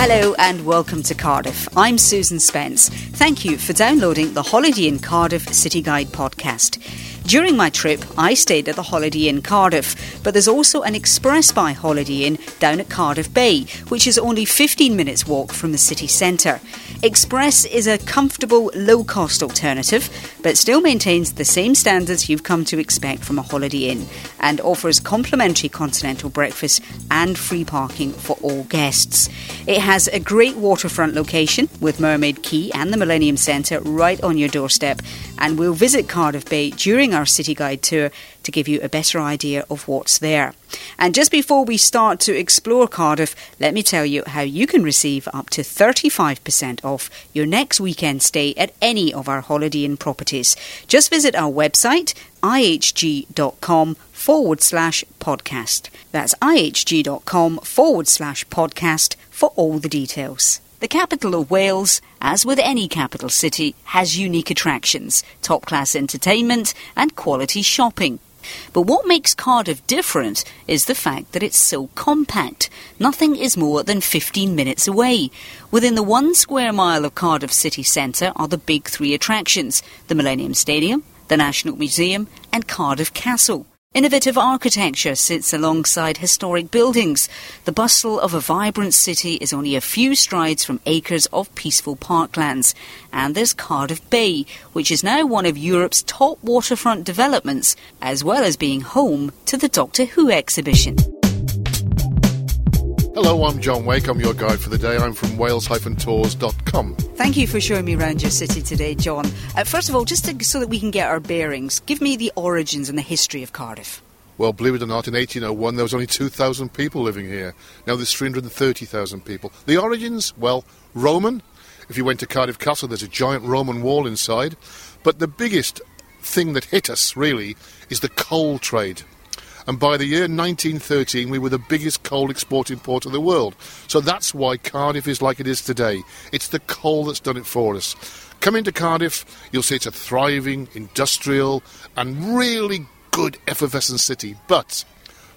Hello and welcome to Cardiff. I'm Susan Spence. Thank you for downloading the Holiday Inn Cardiff City Guide podcast. During my trip, I stayed at the Holiday Inn Cardiff, but there's also an Express by Holiday Inn down at Cardiff Bay, which is only 15 minutes walk from the city centre. Express is a comfortable, low cost alternative, but still maintains the same standards you've come to expect from a Holiday Inn and offers complimentary continental breakfast and free parking for all guests. It has a great waterfront location with Mermaid Quay and the Millennium Centre right on your doorstep, and we'll visit Cardiff Bay during our Our city Guide tour to give you a better idea of what's there. And just before we start to explore Cardiff, let me tell you how you can receive up to 35% off your next weekend stay at any of our Holiday Inn properties. Just visit our website, ihg.com forward slash podcast. That's ihg.com forward slash podcast for all the details. The capital of Wales, as with any capital city, has unique attractions, top class entertainment, and quality shopping. But what makes Cardiff different is the fact that it's so compact. Nothing is more than 15 minutes away. Within the one square mile of Cardiff city centre are the big three attractions the Millennium Stadium, the National Museum, and Cardiff Castle. Innovative architecture sits alongside historic buildings. The bustle of a vibrant city is only a few strides from acres of peaceful parklands. And there's Cardiff Bay, which is now one of Europe's top waterfront developments, as well as being home to the Doctor Who exhibition. Hello, I'm John Wake. I'm your guide for the day. I'm from wales-tours.com. Thank you for showing me around your city today, John. Uh, first of all, just to, so that we can get our bearings, give me the origins and the history of Cardiff. Well, believe it or not, in 1801 there was only 2,000 people living here. Now there's 330,000 people. The origins, well, Roman. If you went to Cardiff Castle, there's a giant Roman wall inside. But the biggest thing that hit us, really, is the coal trade and by the year 1913 we were the biggest coal exporting port of the world. So that's why Cardiff is like it is today. It's the coal that's done it for us. Come into Cardiff, you'll see it's a thriving, industrial, and really good effervescent city. But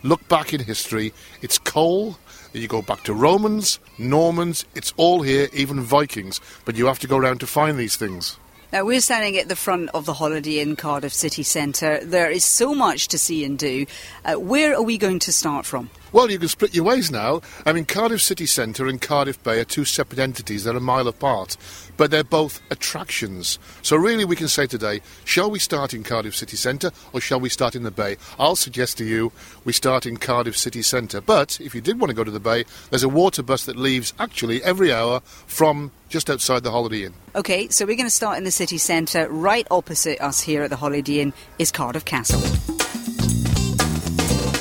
look back in history, it's coal. You go back to Romans, Normans, it's all here, even Vikings. But you have to go around to find these things. Now, we're standing at the front of the Holiday Inn Cardiff City Centre. There is so much to see and do. Uh, where are we going to start from? Well, you can split your ways now. I mean, Cardiff City Centre and Cardiff Bay are two separate entities. They're a mile apart, but they're both attractions. So, really, we can say today shall we start in Cardiff City Centre or shall we start in the Bay? I'll suggest to you we start in Cardiff City Centre. But if you did want to go to the Bay, there's a water bus that leaves actually every hour from just outside the Holiday Inn. OK, so we're going to start in the city centre. Right opposite us here at the Holiday Inn is Cardiff Castle.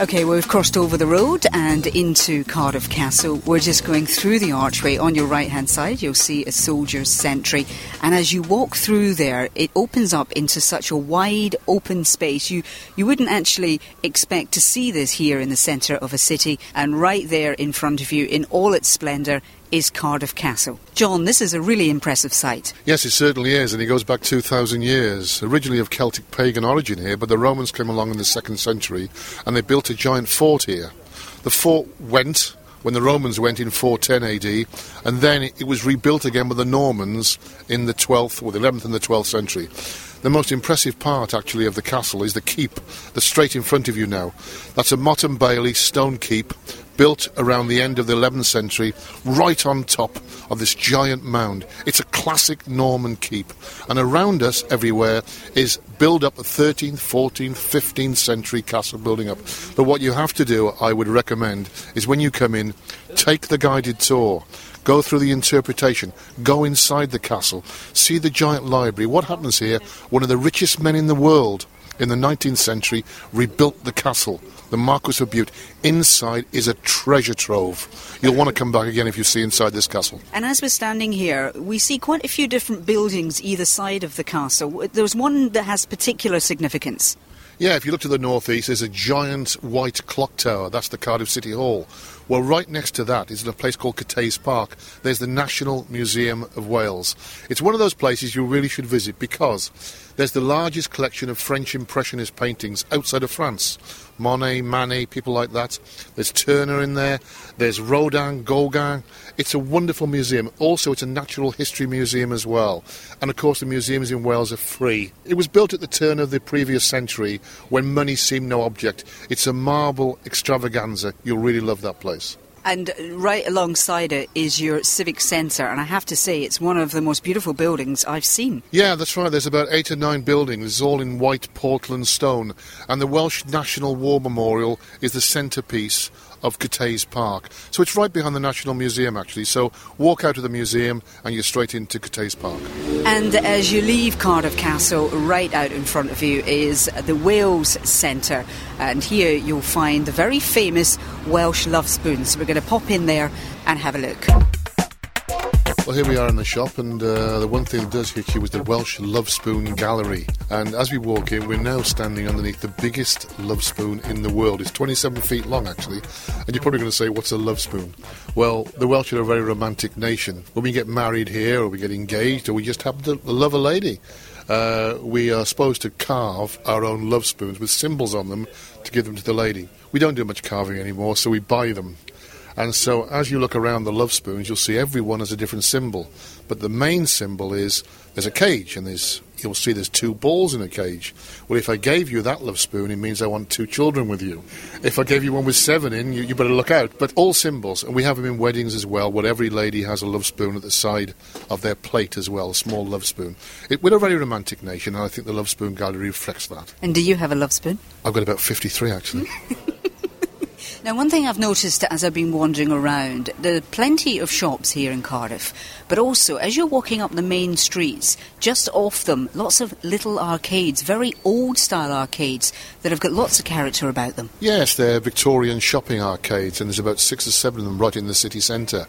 Okay, well, we've crossed over the road and into Cardiff Castle. We're just going through the archway. On your right hand side, you'll see a soldier's sentry. And as you walk through there, it opens up into such a wide open space. You, you wouldn't actually expect to see this here in the centre of a city. And right there in front of you, in all its splendour, is Cardiff Castle. John, this is a really impressive site. Yes, it certainly is, and it goes back 2,000 years. Originally of Celtic pagan origin here, but the Romans came along in the second century and they built a giant fort here. The fort went when the Romans went in 410 AD, and then it was rebuilt again by the Normans in the 12th, or the 11th and the 12th century. The most impressive part, actually, of the castle is the keep that's straight in front of you now. That's a Motte and Bailey stone keep built around the end of the 11th century, right on top of this giant mound. It's a classic Norman keep. And around us, everywhere, is build up the 13th, 14th, 15th century castle building up. But what you have to do, I would recommend, is when you come in, take the guided tour. Go through the interpretation. Go inside the castle. See the giant library. What happens here? One of the richest men in the world in the 19th century rebuilt the castle the Marquis of Bute. Inside is a treasure trove. You'll want to come back again if you see inside this castle. And as we're standing here, we see quite a few different buildings either side of the castle. There's one that has particular significance. Yeah, if you look to the northeast, there's a giant white clock tower. That's the Cardiff City Hall. Well, right next to that is a place called Cathays Park. There's the National Museum of Wales. It's one of those places you really should visit because there's the largest collection of French Impressionist paintings outside of France. Monet, Manet, people like that. There's Turner in there. There's Rodin, Gauguin. It's a wonderful museum. Also, it's a natural history museum as well. And of course, the museums in Wales are free. It was built at the turn of the previous century when money seemed no object. It's a marble extravaganza. You'll really love that place. And right alongside it is your civic centre, and I have to say it's one of the most beautiful buildings I've seen. Yeah, that's right. There's about eight or nine buildings, it's all in white Portland stone, and the Welsh National War Memorial is the centrepiece of Cathays Park. So it's right behind the National Museum, actually. So walk out of the museum and you're straight into Cathays Park. And as you leave Cardiff Castle, right out in front of you is the Wales Centre. And here you'll find the very famous Welsh love spoon. So we're going to pop in there and have a look. Well, here we are in the shop, and uh, the one thing that does hit you is the Welsh Love Spoon Gallery. And as we walk in, we're now standing underneath the biggest love spoon in the world. It's 27 feet long, actually. And you're probably going to say, what's a love spoon? Well, the Welsh are a very romantic nation. When we get married here, or we get engaged, or we just happen to love a lady, uh, we are supposed to carve our own love spoons with symbols on them to give them to the lady. We don't do much carving anymore, so we buy them. And so as you look around the love spoons, you'll see everyone has a different symbol. But the main symbol is there's a cage, and there's you'll see there's two balls in a cage. Well, if I gave you that love spoon, it means I want two children with you. If I gave you one with seven in, you, you better look out. But all symbols, and we have them in weddings as well, where every lady has a love spoon at the side of their plate as well, a small love spoon. It, we're a very romantic nation, and I think the Love Spoon Gallery reflects that. And do you have a love spoon? I've got about 53 actually. Now, one thing I've noticed as I've been wandering around, there are plenty of shops here in Cardiff, but also as you're walking up the main streets, just off them, lots of little arcades, very old style arcades that have got lots of character about them. yes, they're Victorian shopping arcades, and there's about six or seven of them right in the city centre.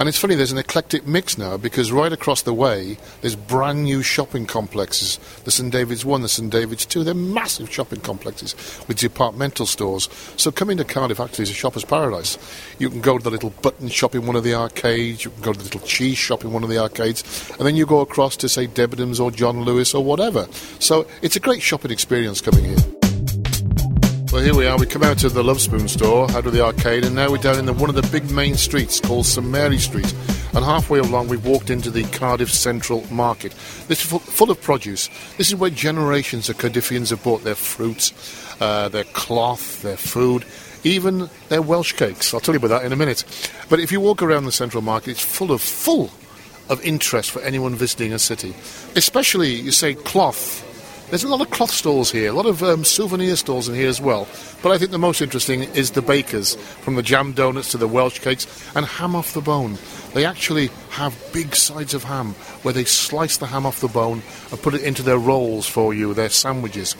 And it's funny, there's an eclectic mix now because right across the way there's brand new shopping complexes. The St David's 1, the St David's 2, they're massive shopping complexes with departmental stores. So coming to Cardiff actually is a shopper's paradise. You can go to the little button shop in one of the arcades, you can go to the little cheese shop in one of the arcades, and then you go across to, say, Debenhams or John Lewis or whatever. So it's a great shopping experience coming here. Here we are. We come out of the Love Spoon store, out of the arcade, and now we're down in the, one of the big main streets called St Mary Street. And halfway along, we've walked into the Cardiff Central Market. This is full, full of produce. This is where generations of Cardiffians have bought their fruits, uh, their cloth, their food, even their Welsh cakes. I'll tell you about that in a minute. But if you walk around the Central Market, it's full of full of interest for anyone visiting a city, especially you say cloth. There's a lot of cloth stalls here, a lot of um, souvenir stalls in here as well. But I think the most interesting is the bakers, from the jam donuts to the Welsh cakes, and ham off the bone. They actually have big sides of ham where they slice the ham off the bone and put it into their rolls for you, their sandwiches.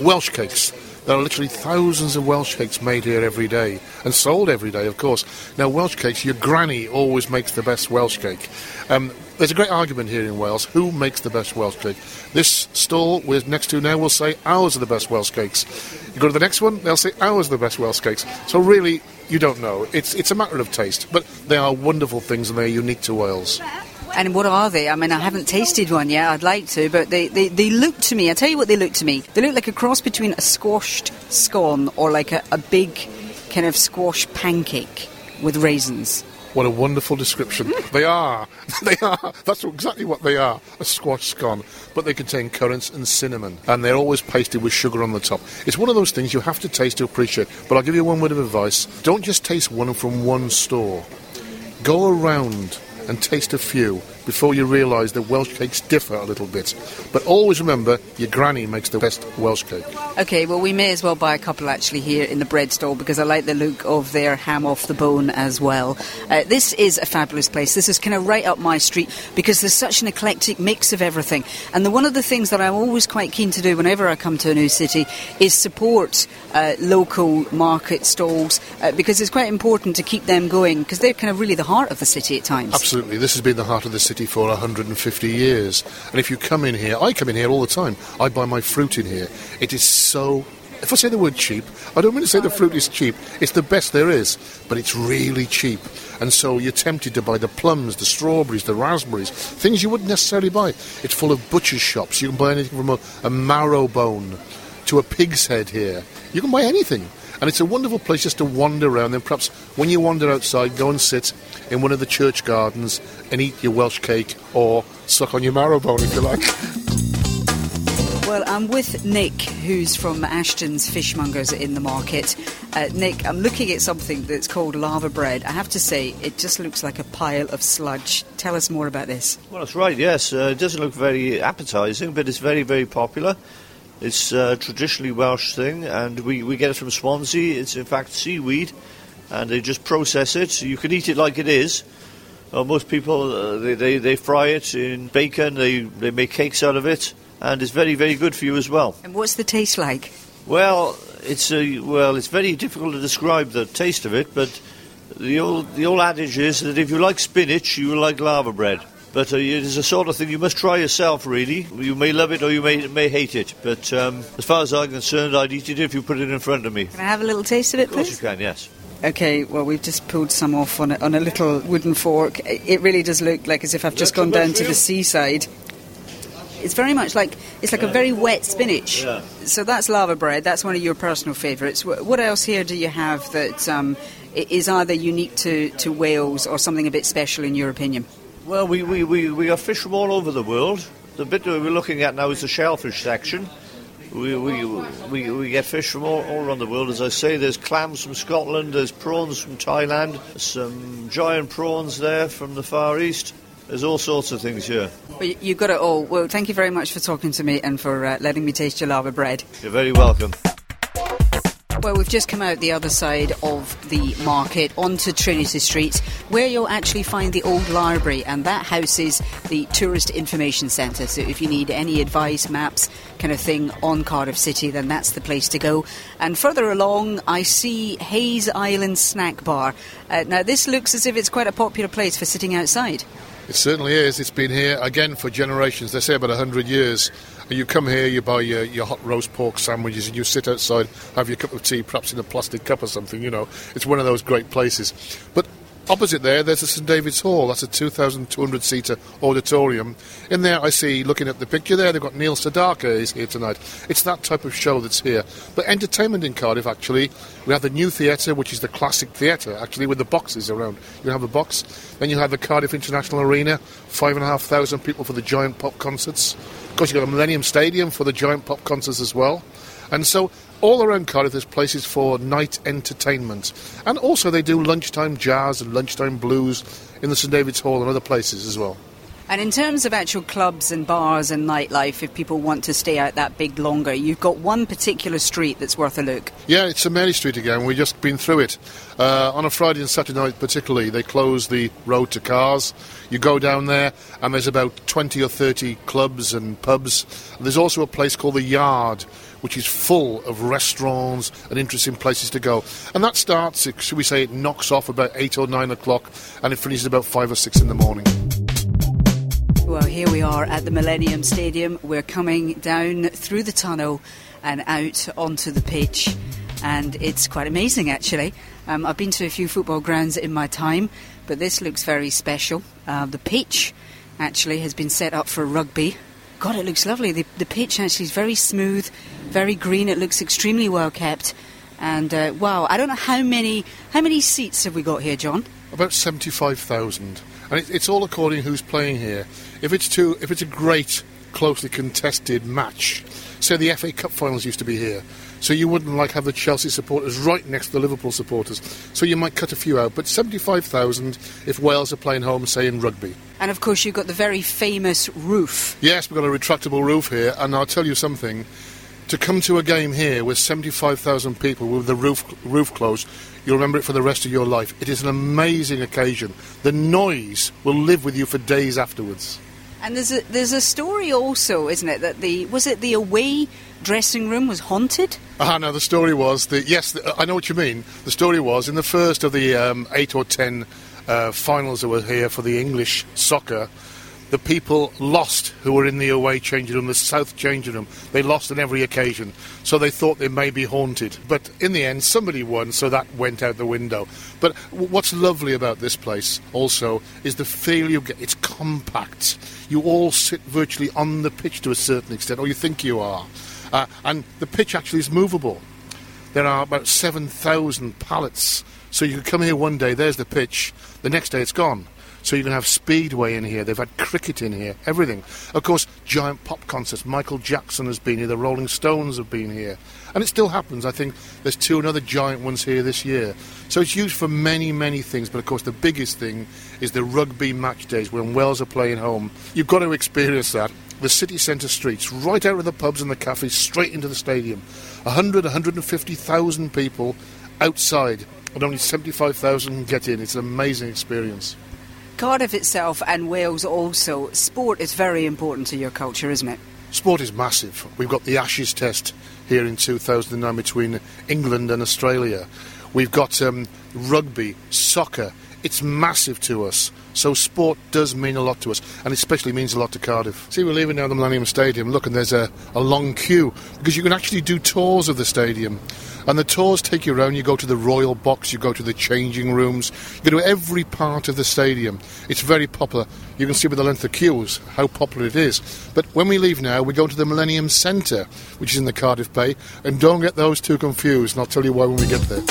Welsh cakes. There are literally thousands of Welsh cakes made here every day and sold every day, of course. Now, Welsh cakes, your granny always makes the best Welsh cake. Um, there's a great argument here in Wales who makes the best Welsh cake. This stall we're next to now will say ours are the best Welsh cakes. You go to the next one, they'll say ours are the best Welsh cakes. So, really, you don't know. It's, it's a matter of taste, but they are wonderful things and they're unique to Wales. And what are they? I mean, I haven't tasted one yet. I'd like to, but they, they, they look to me. I tell you what, they look to me. They look like a cross between a squashed scone or like a, a big kind of squash pancake with raisins. What a wonderful description. they are. They are. That's exactly what they are. A squash scone. But they contain currants and cinnamon. And they're always pasted with sugar on the top. It's one of those things you have to taste to appreciate. But I'll give you one word of advice. Don't just taste one from one store. Go around and taste a few before you realise that Welsh cakes differ a little bit. But always remember, your granny makes the best Welsh cake. Okay, well, we may as well buy a couple actually here in the bread stall because I like the look of their ham off the bone as well. Uh, this is a fabulous place. This is kind of right up my street because there's such an eclectic mix of everything. And the, one of the things that I'm always quite keen to do whenever I come to a new city is support uh, local market stalls uh, because it's quite important to keep them going because they're kind of really the heart of the city at times. Absolutely. This has been the heart of the city for 150 years. And if you come in here, I come in here all the time. I buy my fruit in here. It is so if I say the word cheap, I don't mean to say the fruit is cheap. It's the best there is, but it's really cheap. And so you're tempted to buy the plums, the strawberries, the raspberries, things you wouldn't necessarily buy. It's full of butcher's shops. You can buy anything from a, a marrow bone to a pig's head here. You can buy anything. And it's a wonderful place just to wander around. And perhaps when you wander outside, go and sit in one of the church gardens and eat your Welsh cake or suck on your marrow bone if you like. Well, I'm with Nick, who's from Ashton's Fishmongers in the market. Uh, Nick, I'm looking at something that's called laverbread. I have to say, it just looks like a pile of sludge. Tell us more about this. Well, that's right, yes. Uh, it doesn't look very appetising, but it's very, very popular. It's a traditionally Welsh thing, and we, we get it from Swansea. It's in fact seaweed, and they just process it. You can eat it like it is. Uh, most people, uh, they, they, they fry it in bacon, they, they make cakes out of it and it's very, very good for you as well. And what's the taste like? Well, it's a, well, it's very difficult to describe the taste of it, but the old the old adage is that if you like spinach, you will like laverbread. But uh, it is a sort of thing you must try yourself, really. You may love it or you may may hate it. But um, as far as I'm concerned, I'd eat it if you put it in front of me. Can I have a little taste of it, please? Of course you can, yes. Okay, well, we've just pulled some off on a, on a little wooden fork. It really does look like as if I've just gone down to the seaside it's very much like it's like a very wet spinach. Yeah. So that's laverbread. That's one of your personal favourites. What else here do you have that um, is either unique to, to Wales or something a bit special in your opinion? Well, we, we, we, we have fish from all over the world. The bit that we're looking at now is the shellfish section. We, we, we, we get fish from all, all around the world. As I say, there's clams from Scotland, there's prawns from Thailand, some giant prawns there from the Far East. There's all sorts of things here. Well, you got it all. Well, thank you very much for talking to me and for uh, letting me taste your laverbread. You're very welcome. Well, we've just come out the other side of the market onto Trinity Street, where you'll actually find the old library, and that houses the Tourist Information Centre. So, if you need any advice, maps, kind of thing on Cardiff City, then that's the place to go. And further along, I see Hayes Island Snack Bar. Uh, now, this looks as if it's quite a popular place for sitting outside. It certainly is. It's been here again for generations. They say about 100 years. You come here, you buy your, your hot roast pork sandwiches, and you sit outside, have your cup of tea, perhaps in a plastic cup or something. You know, it's one of those great places. But Opposite there, there's the St David's Hall. That's a 2,200 seater auditorium. In there, I see, looking at the picture there, they've got Neil Sedaka is here tonight. It's that type of show that's here. But entertainment in Cardiff, actually, we have the new theatre, which is the classic theatre, actually, with the boxes around. You have a box. Then you have the Cardiff International Arena, five and a half thousand people for the giant pop concerts. Of course, you've got the Millennium Stadium for the giant pop concerts as well. And so all around Cardiff, there's places for night entertainment. And also, they do lunchtime jazz and lunchtime blues in the St David's Hall and other places as well. And in terms of actual clubs and bars and nightlife, if people want to stay out that big longer, you've got one particular street that's worth a look. Yeah, it's St Mary Street again. We've just been through it. Uh, on a Friday and Saturday night, particularly, they close the road to cars. You go down there, and there's about 20 or 30 clubs and pubs. There's also a place called the Yard, which is full of restaurants and interesting places to go. And that starts, should we say, it knocks off about 8 or 9 o'clock and it finishes about 5 or 6 in the morning. Well, here we are at the Millennium Stadium. We're coming down through the tunnel and out onto the pitch, and it's quite amazing actually. Um, I've been to a few football grounds in my time, but this looks very special. Uh, the pitch actually has been set up for rugby, God, it looks lovely. The, the pitch actually is very smooth, very green. It looks extremely well kept. And uh, wow, I don't know how many how many seats have we got here, John? About seventy-five thousand, and it, it's all according who's playing here. If it's too, if it's a great, closely contested match, say the FA Cup finals used to be here, so you wouldn't like have the Chelsea supporters right next to the Liverpool supporters. So you might cut a few out, but 75,000 if Wales are playing home, say in rugby. And of course, you've got the very famous roof. Yes, we've got a retractable roof here, and I'll tell you something. To come to a game here with 75,000 people with the roof, roof closed, you'll remember it for the rest of your life. It is an amazing occasion. The noise will live with you for days afterwards. And there's a, there's a story also, isn't it, that the was it the away dressing room was haunted? Ah, uh, no. The story was that yes, the, I know what you mean. The story was in the first of the um, eight or ten uh, finals that were here for the English soccer. The people lost who were in the away changing room, the south changing room. They lost on every occasion, so they thought they may be haunted. But in the end, somebody won, so that went out the window. But what's lovely about this place also is the feel you get. It's compact. You all sit virtually on the pitch to a certain extent, or you think you are. Uh, and the pitch actually is movable. There are about 7,000 pallets. So you could come here one day, there's the pitch, the next day it's gone. So you can have Speedway in here. They've had cricket in here, everything. Of course, giant pop concerts. Michael Jackson has been here. The Rolling Stones have been here. And it still happens. I think there's two another giant ones here this year. So it's used for many, many things. But of course, the biggest thing is the rugby match days when Wales are playing home. You've got to experience that. The city centre streets, right out of the pubs and the cafes, straight into the stadium. 100, 150,000 people outside, and only 75,000 get in. It's an amazing experience. Cardiff itself and Wales also, sport is very important to your culture, isn't it? Sport is massive. We've got the Ashes Test here in 2009 between England and Australia. We've got um, rugby, soccer. It's massive to us. So sport does mean a lot to us, and especially means a lot to Cardiff. See, we're leaving now the Millennium Stadium. Look, and there's a, a long queue because you can actually do tours of the stadium. And the tours take you around. You go to the Royal Box, you go to the changing rooms, you go to every part of the stadium. It's very popular. You can see by the length of queues how popular it is. But when we leave now, we go to the Millennium Centre, which is in the Cardiff Bay. And don't get those two confused, and I'll tell you why when we get there.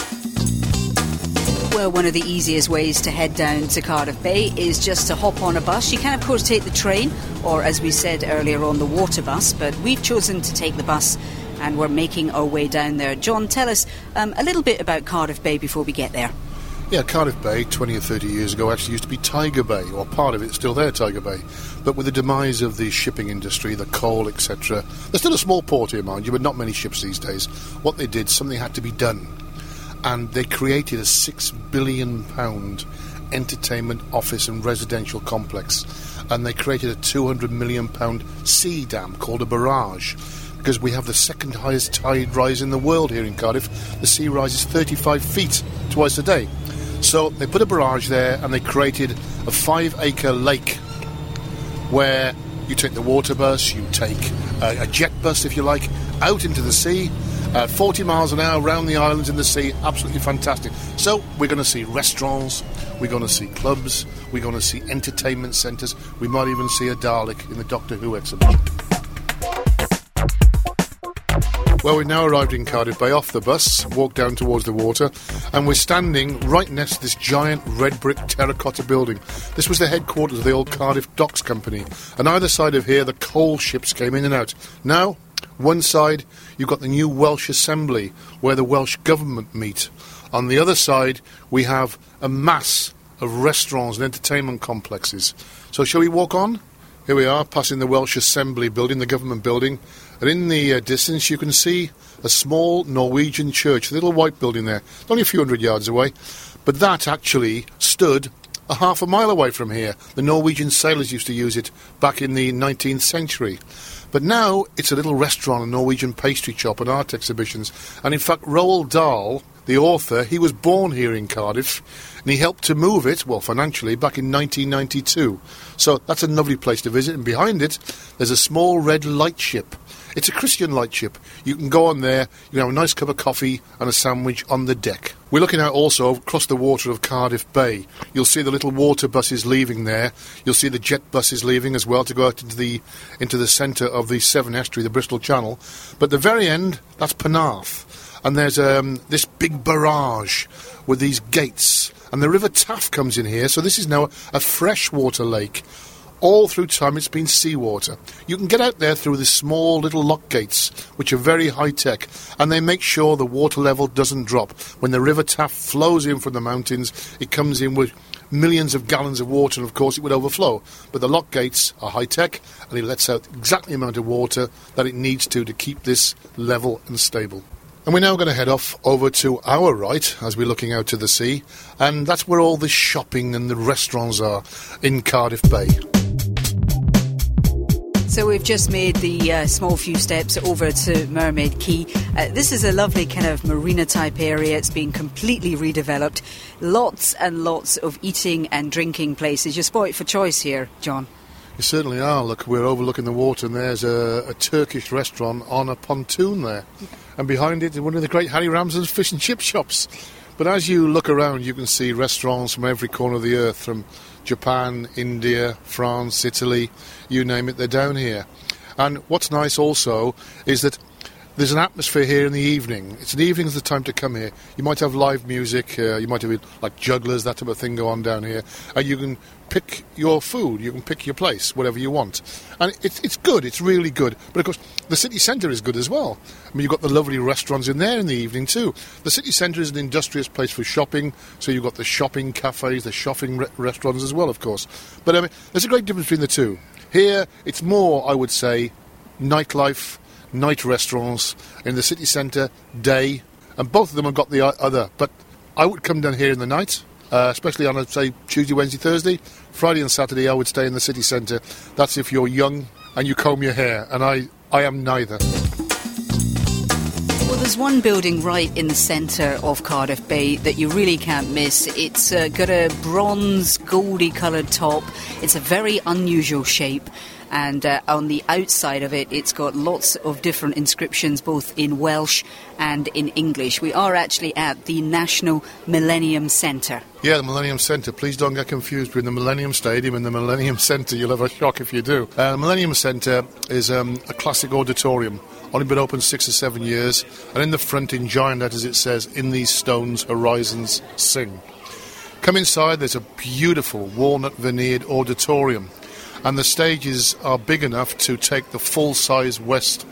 Well, one of the easiest ways to head down to Cardiff Bay is just to hop on a bus. You can, of course, take the train, or as we said earlier on, the water bus, but we've chosen to take the bus and we're making our way down there. John, tell us um, a little bit about Cardiff Bay before we get there. Yeah, Cardiff Bay, 20 or 30 years ago, actually used to be Tiger Bay, or part of it's still there, Tiger Bay. But with the demise of the shipping industry, the coal, etc., there's still a small port here, mind you, but not many ships these days. What they did, something had to be done and they created a six billion pound entertainment office and residential complex. And they created a 200 million pound sea dam called a barrage. Because we have the second highest tide rise in the world here in Cardiff. The sea rises 35 feet twice a day. So they put a barrage there and they created a 5 acre lake where you take the water bus you take a, a jet bus if you like out into the sea uh, 40 miles an hour around the islands in the sea, absolutely fantastic. So, we're going to see restaurants, we're going to see clubs, we're going to see entertainment centres, we might even see a Dalek in the Doctor Who exhibition. Well, we've now arrived in Cardiff Bay off the bus, walked down towards the water, and we're standing right next to this giant red brick terracotta building. This was the headquarters of the old Cardiff Docks Company, and either side of here the coal ships came in and out. Now, one side, you've got the new Welsh Assembly, where the Welsh Government meet. On the other side, we have a mass of restaurants and entertainment complexes. So, shall we walk on? Here we are, passing the Welsh Assembly building, the government building, and in the uh, distance you can see a small Norwegian church, a little white building there, only a few hundred yards away. But that actually stood a half a mile away from here. The Norwegian sailors used to use it back in the 19th century. But now it's a little restaurant, a Norwegian pastry shop, and art exhibitions. And in fact, Roald Dahl, the author, he was born here in Cardiff, and he helped to move it, well, financially, back in 1992. So that's a lovely place to visit. And behind it, there's a small red lightship. It's a Christian lightship. You can go on there, you can have a nice cup of coffee and a sandwich on the deck. We're looking out also across the water of Cardiff Bay. You'll see the little water buses leaving there. You'll see the jet buses leaving as well to go out into the into the centre of the Severn Estuary, the Bristol Channel. But the very end, that's Penarth. And there's um, this big barrage with these gates. And the River Taff comes in here, so this is now a freshwater lake all through time it's been seawater. You can get out there through the small little lock gates, which are very high tech, and they make sure the water level doesn't drop. When the River Taff flows in from the mountains, it comes in with millions of gallons of water, and of course it would overflow. But the lock gates are high tech, and it lets out exactly the amount of water that it needs to to keep this level and stable. And we're now going to head off over to our right as we're looking out to the sea, and that's where all the shopping and the restaurants are in Cardiff Bay. So we've just made the uh, small few steps over to Mermaid Quay. Uh, this is a lovely kind of marina type area. It's been completely redeveloped. Lots and lots of eating and drinking places. You're spoilt for choice here, John. You certainly are. Look, we're overlooking the water, and there's a, a Turkish restaurant on a pontoon there. And behind it, one of the great Harry Ramsden's fish and chip shops. But as you look around, you can see restaurants from every corner of the earth, from Japan, India, France, Italy, you name it, they're down here. And what's nice also is that there's an atmosphere here in the evening. It's an evening evening's the time to come here. You might have live music, uh, you might have like jugglers, that type of thing go on down here, and you can pick your food, you can pick your place, whatever you want. And it's, it's good, it's really good. But of course, the city centre is good as well. I mean, you've got the lovely restaurants in there in the evening too. The city centre is an industrious place for shopping, so you've got the shopping cafes, the shopping re- restaurants as well, of course. But I mean, there's a great difference between the two. Here, it's more, I would say, nightlife night restaurants in the city centre, day, and both of them have got the other. But I would come down here in the night, uh, especially on, a, say, Tuesday, Wednesday, Thursday. Friday and Saturday, I would stay in the city centre. That's if you're young and you comb your hair, and I, I am neither. Well, there's one building right in the centre of Cardiff Bay that you really can't miss. It's uh, got a bronze, goldy coloured top. It's a very unusual shape and uh, on the outside of it, it's got lots of different inscriptions, both in Welsh and in English. We are actually at the National Millennium Centre. Yeah, the Millennium Centre. Please don't get confused between the Millennium Stadium and the Millennium Centre. You'll have a shock if you do. Uh, the Millennium Centre is um, a classic auditorium. Only been open six or seven years, and in the front, in giant letters, it says, "In these stones, horizons sing." Come inside. There's a beautiful walnut veneered auditorium and the stages are big enough to take the full size West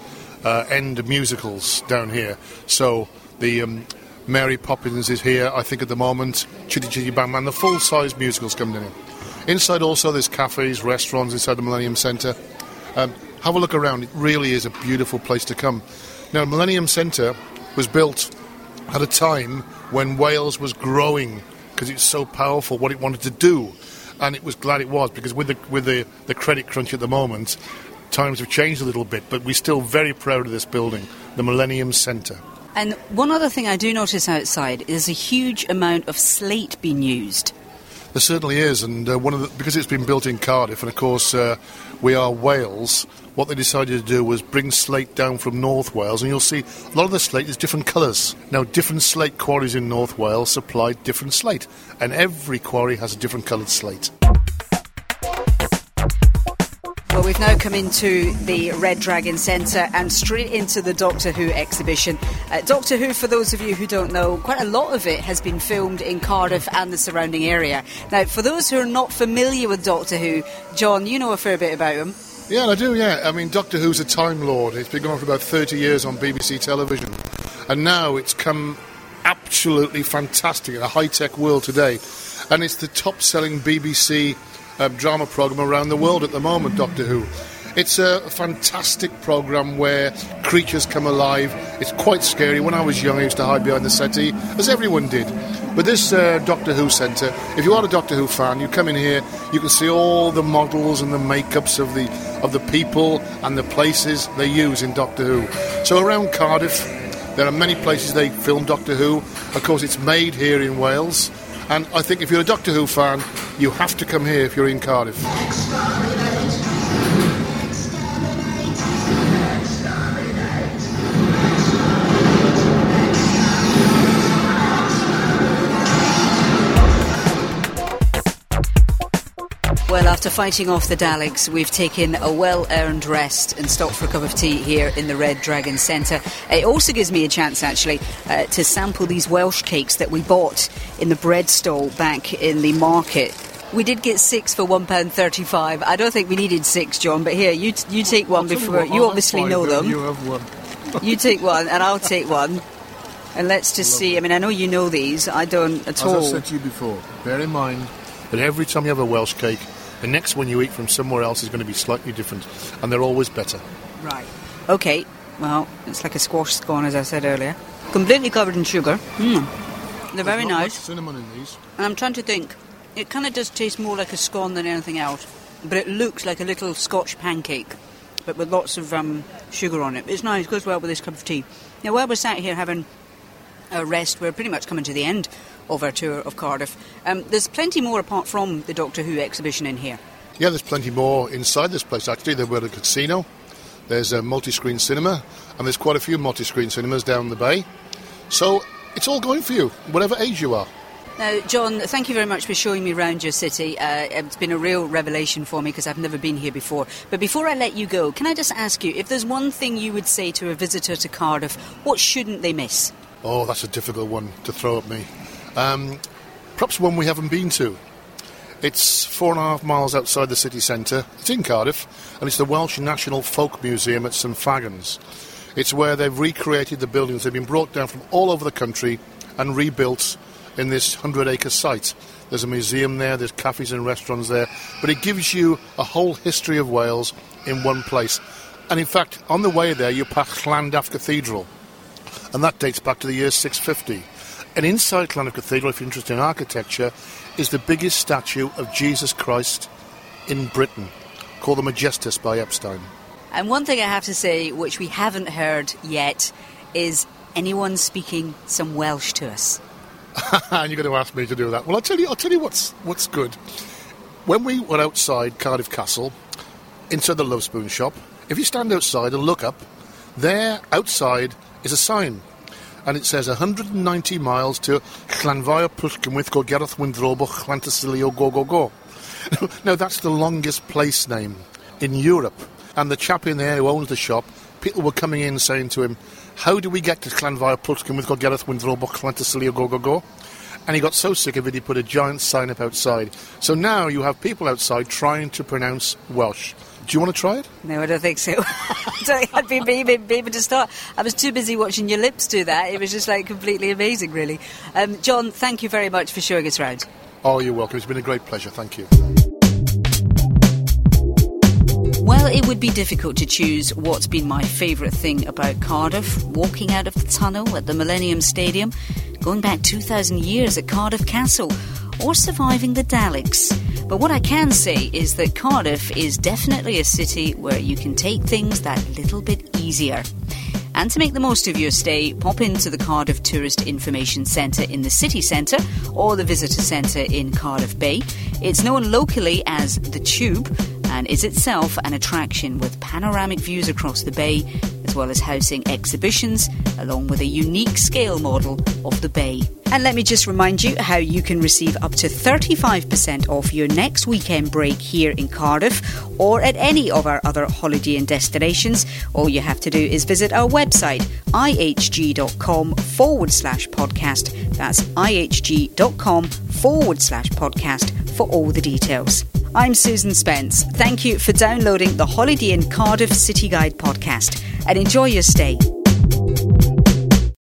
uh, End musicals down here. So the um, Mary Poppins is here, I think, at the moment. Chitty Chitty Bang Bang, the full size musicals coming in. Inside also, there's cafes, restaurants inside the Millennium Centre. Um, have a look around. It really is a beautiful place to come. Now, Millennium Centre was built at a time when Wales was growing because it's so powerful what it wanted to do and it was glad it was because with the with the, the credit crunch at the moment, times have changed a little bit, but we're still very proud of this building, the Millennium Centre. And one other thing I do notice outside is a huge amount of slate being used. There certainly is, and uh, one of the, because it's been built in Cardiff, and of course uh, we are Wales. What they decided to do was bring slate down from North Wales, and you'll see a lot of the slate is different colours. Now, different slate quarries in North Wales supply different slate, and every quarry has a different coloured slate. Well, we've now come into the Red Dragon Centre and straight into the Doctor Who exhibition. Uh, Doctor Who, for those of you who don't know, quite a lot of it has been filmed in Cardiff and the surrounding area. Now, for those who are not familiar with Doctor Who, John, you know a fair bit about him. Yeah, I do, yeah. I mean, Doctor Who's a Time Lord. It's been going on for about 30 years on BBC television. And now it's come absolutely fantastic in a high tech world today. And it's the top selling BBC um, drama program around the world at the moment, Doctor Who. It's a fantastic program where creatures come alive. It's quite scary. When I was young, I used to hide behind the settee, as everyone did. But this uh, Doctor Who centre, if you are a Doctor Who fan, you come in here, you can see all the models and the makeups of the of the people and the places they use in Doctor Who. So around Cardiff, there are many places they film Doctor Who. Of course, it's made here in Wales. And I think if you're a Doctor Who fan, you have to come here if you're in Cardiff. After fighting off the Daleks, we've taken a well earned rest and stopped for a cup of tea here in the Red Dragon Centre. It also gives me a chance, actually, uh, to sample these Welsh cakes that we bought in the bread stall back in the market. We did get six for one pound thirty-five. I don't think we needed six, John. But here, you t- you take one before what, you obviously know them. You have one. you take one, and I'll take one. And let's just see. I mean, I know you know these. I don't at As all. I said to you before, bear in mind that every time you have a Welsh cake, the next one you eat from somewhere else is going to be slightly different, and they're always better. Right. Okay. Well, it's like a squash scone, as I said earlier. Completely covered in sugar. Mm. They're very There's not much nice. cinnamon in these. And I'm trying to think. It kind of does taste more like a scone than anything else, but it looks like a little Scotch pancake, but with lots of um, sugar on it. It's nice. It Goes well with this cup of tea. Now, while we're sat here having a rest, we're pretty much coming to the end of our tour of Cardiff. Um, there's plenty more apart from the Doctor Who exhibition in here. Yeah, there's plenty more inside this place actually. There were a casino, there's a multi screen cinema, and there's quite a few multi screen cinemas down the bay. So it's all going for you, whatever age you are. Now, John, thank you very much for showing me around your city. Uh, it's been a real revelation for me because I've never been here before. But before I let you go, can I just ask you if there's one thing you would say to a visitor to Cardiff, what shouldn't they miss? Oh, that's a difficult one to throw at me. Um, perhaps one we haven't been to. It's four and a half miles outside the city centre. It's in Cardiff, and it's the Welsh National Folk Museum at St Fagans. It's where they've recreated the buildings. They've been brought down from all over the country and rebuilt in this 100 acre site. There's a museum there, there's cafes and restaurants there, but it gives you a whole history of Wales in one place. And in fact, on the way there, you pass Llandaff Cathedral, and that dates back to the year 650. And inside Llandaff Cathedral, if you're interested in architecture, is the biggest statue of Jesus Christ in Britain, called the Majestas by Epstein. And one thing I have to say, which we haven't heard yet, is anyone speaking some Welsh to us? and you're going to ask me to do that. Well, I'll tell you. I'll tell you what's what's good. When we were outside Cardiff Castle, inside the Love Spoon shop, if you stand outside and look up, there outside is a sign, and it says 190 miles to Llanfair Pwllgynwyth go Gareth Windrobo Llantysilio go go go. now that's the longest place name in Europe, and the chap in there who owns the shop, people were coming in saying to him, how do we get to Llanfair Pwllgynwyth go Gareth Windrobo Llantysilio go go go? And he got so sick of it, he put a giant sign up outside. So now you have people outside trying to pronounce Welsh. Do you want to try it? No, I don't think so. I don't think I'd be, be, be able to start. I was too busy watching your lips do that. It was just like completely amazing, really. Um, John, thank you very much for showing us around. Oh, you're welcome. It's been a great pleasure. Thank you. Well, it would be difficult to choose what's been my favourite thing about Cardiff. Walking out of the tunnel at the Millennium Stadium, going back 2,000 years at Cardiff Castle, or surviving the Daleks. But what I can say is that Cardiff is definitely a city where you can take things that little bit easier. And to make the most of your stay, pop into the Cardiff Tourist Information Centre in the city centre or the Visitor Centre in Cardiff Bay. It's known locally as the Tube and is itself an attraction with panoramic views across the bay, as well as housing exhibitions, along with a unique scale model of the bay. And let me just remind you how you can receive up to 35% off your next weekend break here in Cardiff or at any of our other Holiday Inn destinations. All you have to do is visit our website, ihg.com forward slash podcast. That's ihg.com forward slash podcast for all the details. I'm Susan Spence. Thank you for downloading the Holiday Inn Cardiff City Guide podcast and enjoy your stay.